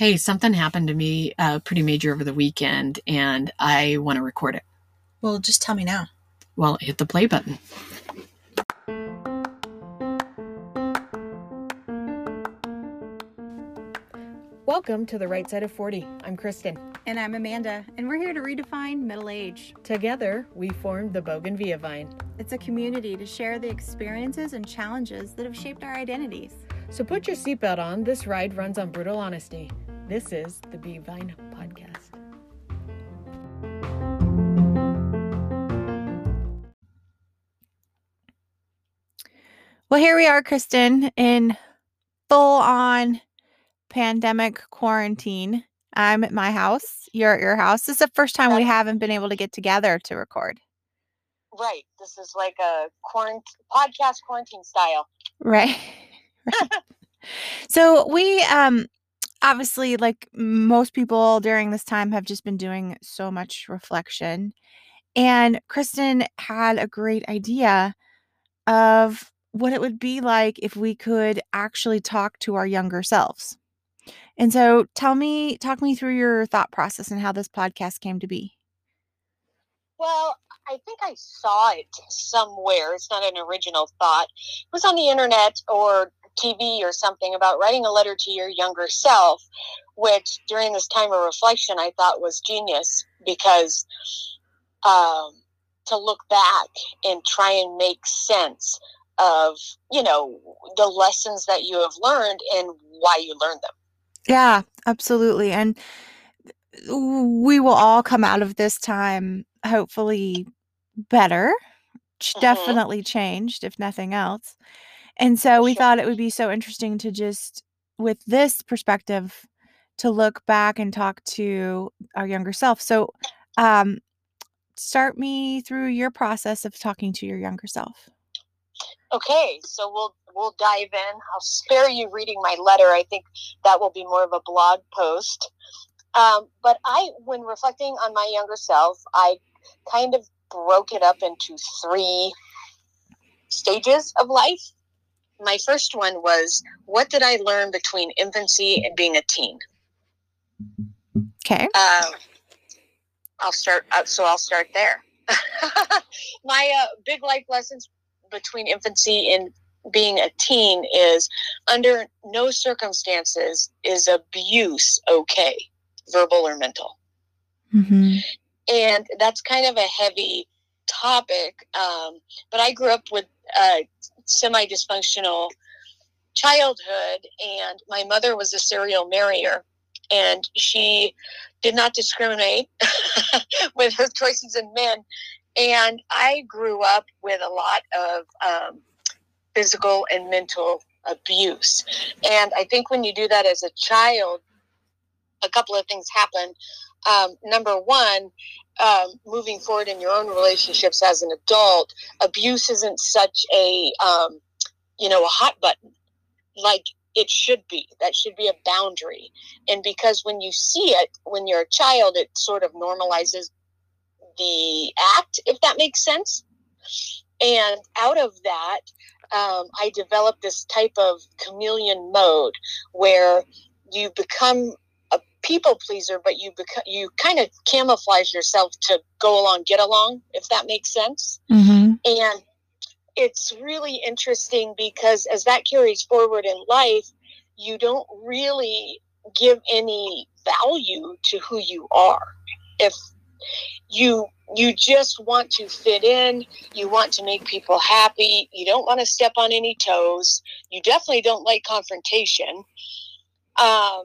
hey, something happened to me uh, pretty major over the weekend and I want to record it. Well, just tell me now. Well, hit the play button. Welcome to the right side of 40. I'm Kristen. And I'm Amanda, and we're here to redefine middle age. Together, we formed the Bougainvillea Vine. It's a community to share the experiences and challenges that have shaped our identities. So put your seatbelt on. This ride runs on brutal honesty. This is the B Vine Podcast. Well, here we are, Kristen, in full on pandemic quarantine. I'm at my house. You're at your house. This is the first time we haven't been able to get together to record. Right. This is like a quarantine podcast quarantine style. Right. right. so we um obviously like most people during this time have just been doing so much reflection. And Kristen had a great idea of what it would be like if we could actually talk to our younger selves. And so tell me, talk me through your thought process and how this podcast came to be. Well, I think I saw it somewhere. It's not an original thought. It was on the internet or TV or something about writing a letter to your younger self, which during this time of reflection I thought was genius because um, to look back and try and make sense of, you know, the lessons that you have learned and why you learned them. Yeah, absolutely. And we will all come out of this time hopefully better, mm-hmm. definitely changed, if nothing else. And so we thought it would be so interesting to just, with this perspective, to look back and talk to our younger self. So, um, start me through your process of talking to your younger self. Okay, so we'll we'll dive in. I'll spare you reading my letter. I think that will be more of a blog post. Um, but I, when reflecting on my younger self, I kind of broke it up into three stages of life my first one was what did I learn between infancy and being a teen? Okay. Um, I'll start. Uh, so I'll start there. my uh, big life lessons between infancy and being a teen is under no circumstances is abuse okay, verbal or mental. Mm-hmm. And that's kind of a heavy topic. Um, but I grew up with uh, semi dysfunctional childhood, and my mother was a serial marrier, and she did not discriminate with her choices in men. And I grew up with a lot of um, physical and mental abuse. And I think when you do that as a child, a couple of things happen. Um, number one, um, moving forward in your own relationships as an adult, abuse isn't such a um, you know a hot button like it should be. That should be a boundary. And because when you see it when you're a child, it sort of normalizes the act, if that makes sense. And out of that, um, I developed this type of chameleon mode where you become people pleaser, but you become you kind of camouflage yourself to go along, get along, if that makes sense. Mm-hmm. And it's really interesting because as that carries forward in life, you don't really give any value to who you are. If you you just want to fit in, you want to make people happy, you don't want to step on any toes, you definitely don't like confrontation. Um,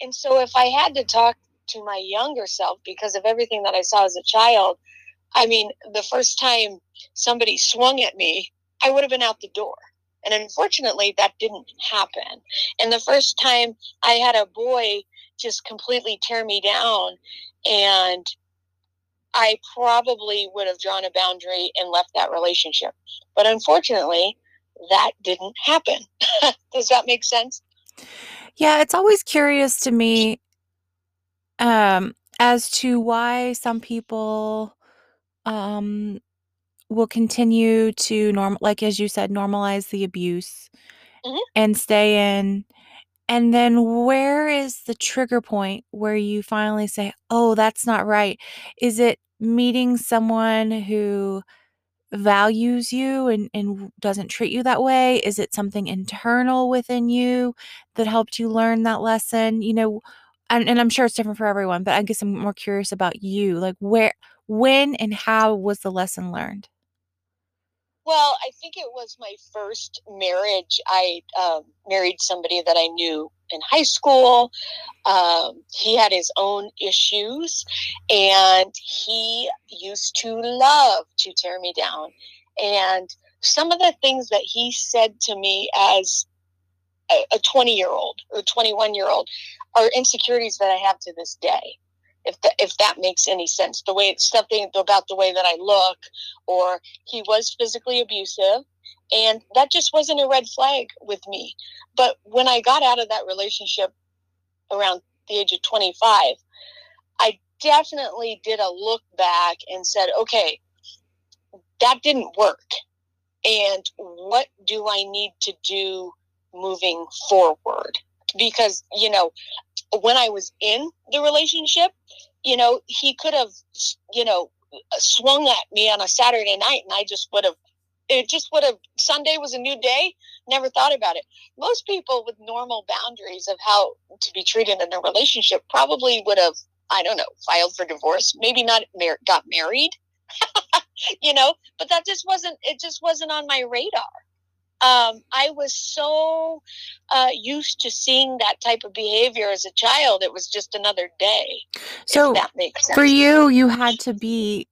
and so if I had to talk to my younger self because of everything that I saw as a child, I mean, the first time somebody swung at me, I would have been out the door. And unfortunately, that didn't happen. And the first time I had a boy just completely tear me down, and I probably would have drawn a boundary and left that relationship. But unfortunately, that didn't happen. Does that make sense? Yeah, it's always curious to me um, as to why some people um, will continue to norm like as you said normalize the abuse Mhm. and stay in And then where is the trigger point where you finally say, "Oh, that's not right"? Is it meeting someone who values you and, and doesn't treat you that way? Is it something internal within you that helped you learn that lesson? You know, and, and I'm sure it's different for everyone, but I guess I'm more curious about you. Like where when and how was the lesson learned? Well, I think it was my first marriage. I um, married somebody that I knew in high school. Um, he had his own issues, and he used to love to tear me down. And some of the things that he said to me as a 20 year old or 21 year old are insecurities that I have to this day if that, if that makes any sense. The way something about the way that I look, or he was physically abusive, and that just wasn't a red flag with me. But when I got out of that relationship around the age of 25, I definitely did a look back and said, okay, that didn't work. And what do I need to do moving forward? Because, you know, when I was in the relationship, you know, he could have, you know, swung at me on a Saturday night and I just would have, it just would have, Sunday was a new day, never thought about it. Most people with normal boundaries of how to be treated in a relationship probably would have, I don't know, filed for divorce, maybe not mar- got married, you know, but that just wasn't, it just wasn't on my radar um, I was so uh, used to seeing that type of behavior as a child. It was just another day. So that makes sense. For you, you had to be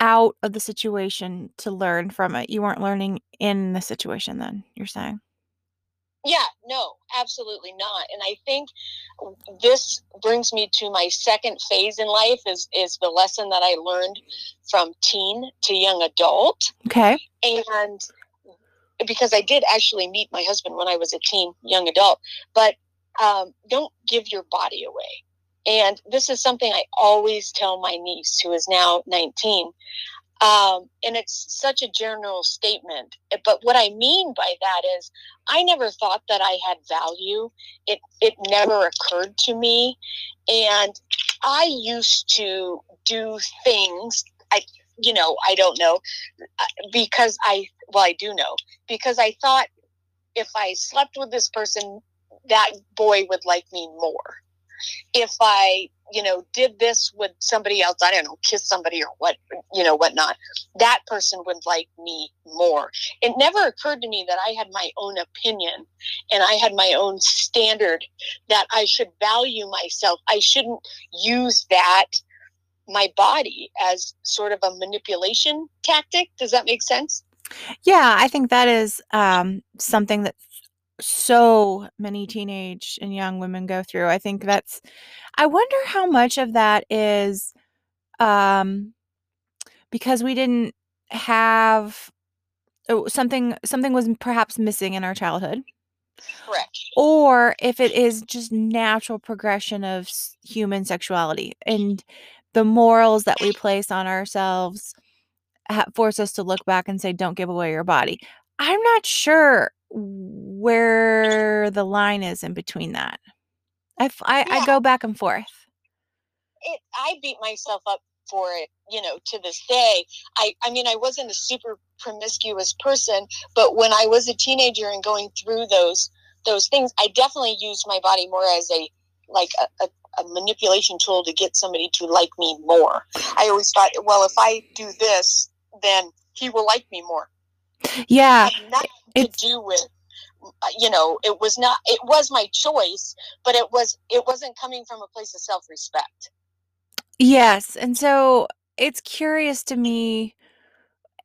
out of the situation to learn from it. You weren't learning in the situation then, you're saying? Yeah, no, absolutely not. And I think this brings me to my second phase in life is is the lesson that I learned from teen to young adult. Okay. And because I did actually meet my husband when I was a teen, young adult, but um, don't give your body away. And this is something I always tell my niece, who is now 19. Um, and it's such a general statement. But what I mean by that is, I never thought that I had value. It it never occurred to me, and I used to do things. I you know, I don't know uh, because I, well, I do know because I thought if I slept with this person, that boy would like me more. If I, you know, did this with somebody else, I don't know, kiss somebody or what, you know, whatnot, that person would like me more. It never occurred to me that I had my own opinion and I had my own standard that I should value myself. I shouldn't use that my body as sort of a manipulation tactic. Does that make sense? Yeah, I think that is um, something that so many teenage and young women go through. I think that's, I wonder how much of that is um, because we didn't have oh, something, something was perhaps missing in our childhood. Correct. Or if it is just natural progression of human sexuality. And the morals that we place on ourselves ha- force us to look back and say, don't give away your body. I'm not sure where the line is in between that. I, I, yeah. I go back and forth. It, I beat myself up for it, you know, to this day. I, I mean, I wasn't a super promiscuous person, but when I was a teenager and going through those those things, I definitely used my body more as a like a, a a manipulation tool to get somebody to like me more. I always thought, well, if I do this, then he will like me more. Yeah. Nothing to do with you know it was not it was my choice but it was it wasn't coming from a place of self-respect yes and so it's curious to me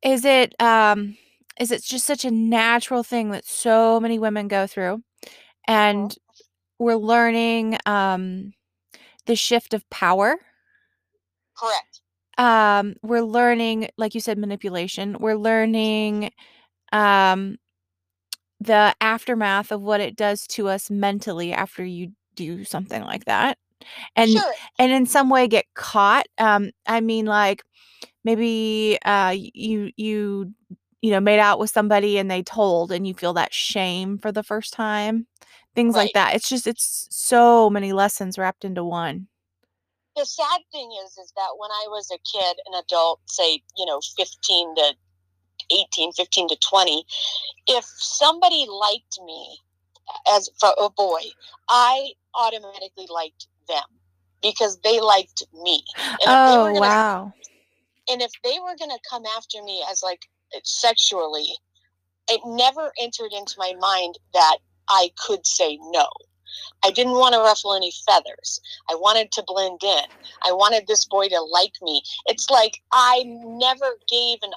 is it um is it just such a natural thing that so many women go through and mm-hmm. We're learning um the shift of power. Correct. Um, we're learning, like you said, manipulation. We're learning um, the aftermath of what it does to us mentally after you do something like that. And sure. and in some way get caught. Um, I mean, like maybe uh, you you you know made out with somebody and they told, and you feel that shame for the first time things like that. It's just it's so many lessons wrapped into one. the sad thing is is that when i was a kid an adult say you know 15 to 18 15 to 20 if somebody liked me as for a boy i automatically liked them because they liked me and Oh, gonna, wow. and if they were going to come after me as like sexually it never entered into my mind that i could say no I didn't want to ruffle any feathers. I wanted to blend in. I wanted this boy to like me. It's like I never gave an,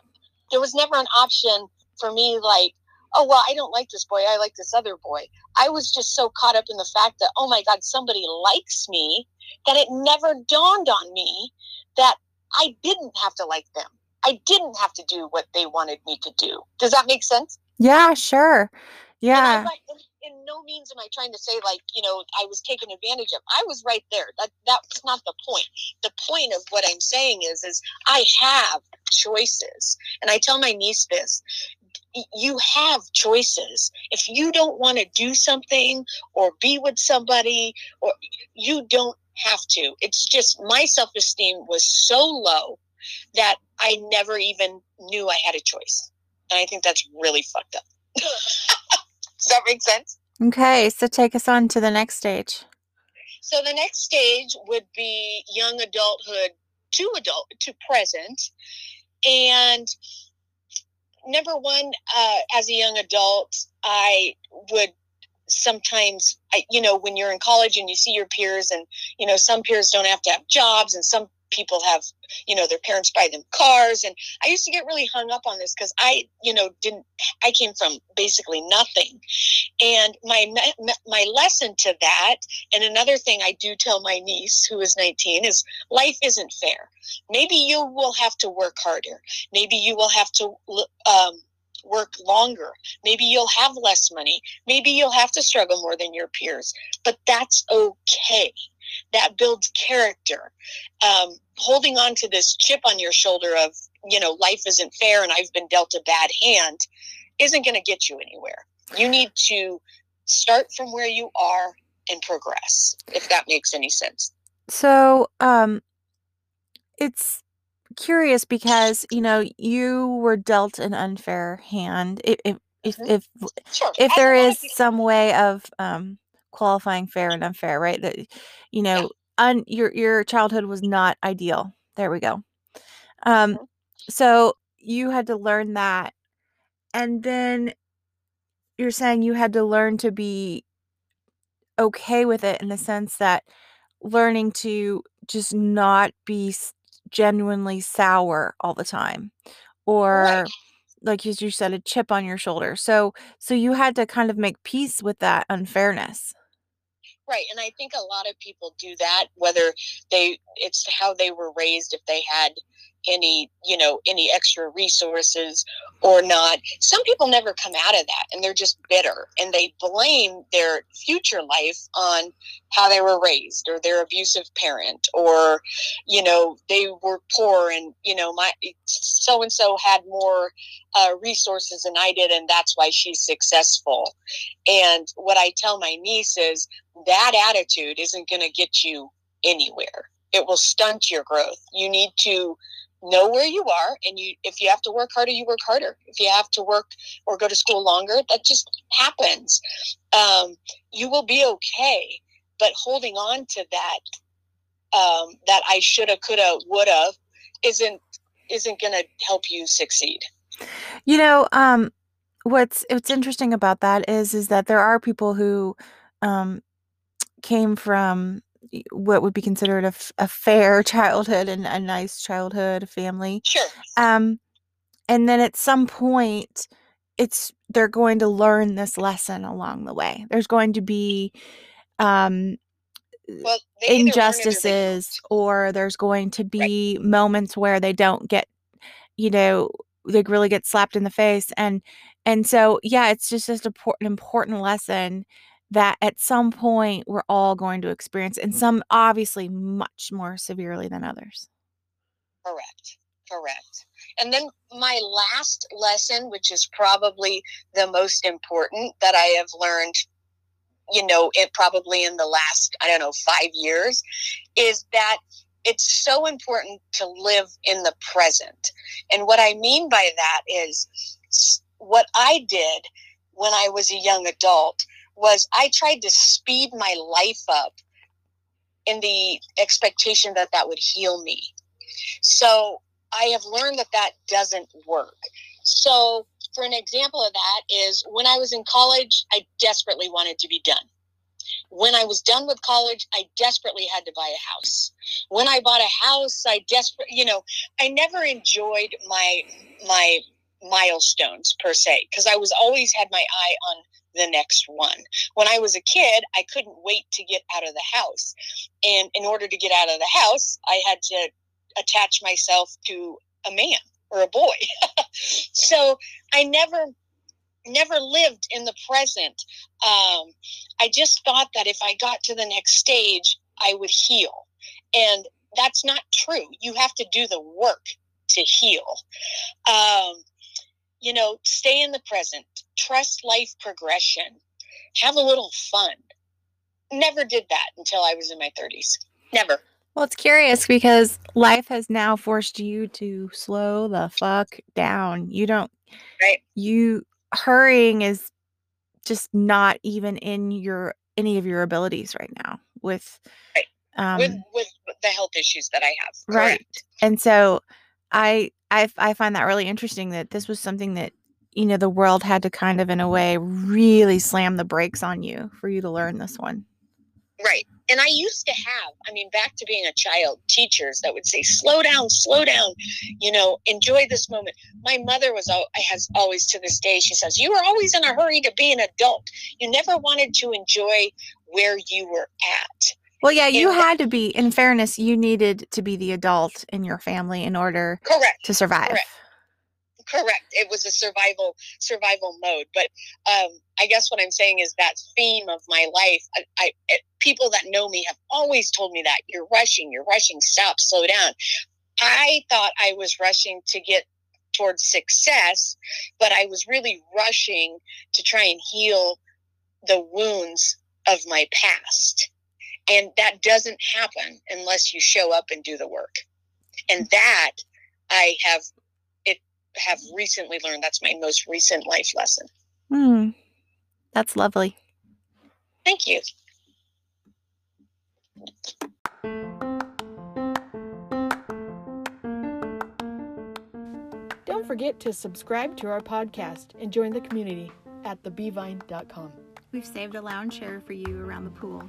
there was never an option for me, like, oh, well, I don't like this boy. I like this other boy. I was just so caught up in the fact that, oh my God, somebody likes me that it never dawned on me that I didn't have to like them. I didn't have to do what they wanted me to do. Does that make sense? Yeah, sure. And Yeah. Like, in, no means am I trying to say like, you know, I was taken advantage of. I was right there. That that's not the point. The point of what I'm saying is, is I have choices, and I tell my niece this: you have choices. If you don't want to do something or be with somebody, or you don't have to. It's just my self esteem was so low that I never even knew I had a choice, and I think that's really fucked up. Does that make sense? Okay, so take us on to the next stage. So the next stage would be young adulthood to adult to present. And number one, uh, as a young adult, I would sometimes, I, you know, when you're in college and you see your peers, and, you know, some peers don't have to have jobs, and some people have, you know, their parents buy them cars. And I used to get really hung up on this because I, you know, didn't, I came from basically nothing. And my my lesson to that, and another thing I do tell my niece who is 19 is life isn't fair. Maybe you will have to work harder. Maybe you will have to um, work longer. Maybe you'll have less money. Maybe you'll have to struggle more than your peers. But that's okay. That builds character. Um, holding on to this chip on your shoulder of you know life isn't fair and I've been dealt a bad hand isn't going to get you anywhere. You need to start from where you are and progress, if that makes any sense. So, um, it's curious because you know you were dealt an unfair hand. If if if Mhm. if, Sure. if there a lot of is some way of um qualifying fair and unfair, right? That you know, un, your your childhood was not ideal. There we go. Um, Mhm. so you had to learn that, and then you're saying you had to learn to be okay with it in the sense that learning to just not be genuinely sour all the time or Right. like as you said a chip on your shoulder so so you had to kind of make peace with that unfairness Right. And I think a lot of people do that, whether they, it's how they were raised, if they had any, you know, any extra resources or not. Some people never come out of that and they're just bitter and they blame their future life on how they were raised or their abusive parent or, you know, they were poor and, you know, my so and so had more uh, resources than I did and that's why she's successful. And what I tell my niece is, that attitude isn't going to get you anywhere. It will stunt your growth. You need to know where you are and you if you have to work harder you work harder. If you have to work or go to school longer that just happens. Um, you will be okay but holding on to that um, that i shoulda coulda woulda isn't isn't to help you succeed. You know um what's what's interesting about that is is that there are people who um came from what would be considered a, f- a fair childhood and a nice childhood family. Sure. Um and then at some point it's they're going to learn this lesson along the way. There's going to be um well they either learn it or injustices or there's going to be moments where they don't get you know they really get slapped in the face and and so yeah it's just just an important lesson that at some point we're all going to experience and mm-hmm. some obviously much more severely than others Correct. Correct. And then my last lesson, which is probably the most important that I have learned you know, it probably in the last, I don't know, five years, is that it's so important to live in the present. And what I mean by that is what I did when I was a young adult was I tried to speed my life up in the expectation that that would heal me. So I have learned that that doesn't work. So, for an example of that, is when I was in college, I desperately wanted to be done. When I was done with college, I desperately had to buy a house. When I bought a house, I desperate, you know, I never enjoyed my my milestones per se because I was always had my eye on the next one. When I was a kid, I couldn't wait to get out of the house. And in order to get out of the house, I had to attach myself to a man or a boy. so I never never lived in the present. Um, I just thought that if I got to the next stage, I would heal. And that's not true. You have to do the work to heal. Um, you know, stay in the present, trust life progression, have a little fun. Never did that until I was in my 30s. Never. Well, it's curious because life has now forced you to slow the fuck down. You don't, right? You hurrying is just not even in your any of your abilities right now with right. um with, with the health issues that I have. Correct. Right. And so I I I find that really interesting that this was something that you know the world had to kind of in a way really slam the brakes on you for you to learn this one. Right. And I used to have, I mean, back to being a child, teachers that would say, slow down, slow down, you know, enjoy this moment. My mother was, has always to this day, she says, you were always in a hurry to be an adult. You never wanted to enjoy where you were at. Well, yeah, you had to be, in fairness, you needed to be the adult in your family in order correct, to survive. Correct correct. It was a survival survival mode but um, i guess what i'm saying is that theme of my life I, I, eh, people that know me have always told me that you're rushing you're rushing stop slow down. I thought i was rushing to get towards success but i was really rushing to try and heal the wounds of my past and that doesn't happen unless you show up and do the work and that i have it have recently learned. That's my most recent life lesson. Hmm. That's lovely. Thank you. Don't forget to subscribe to our podcast and join the community at thebvine.com. We've saved a lounge chair for you around the pool.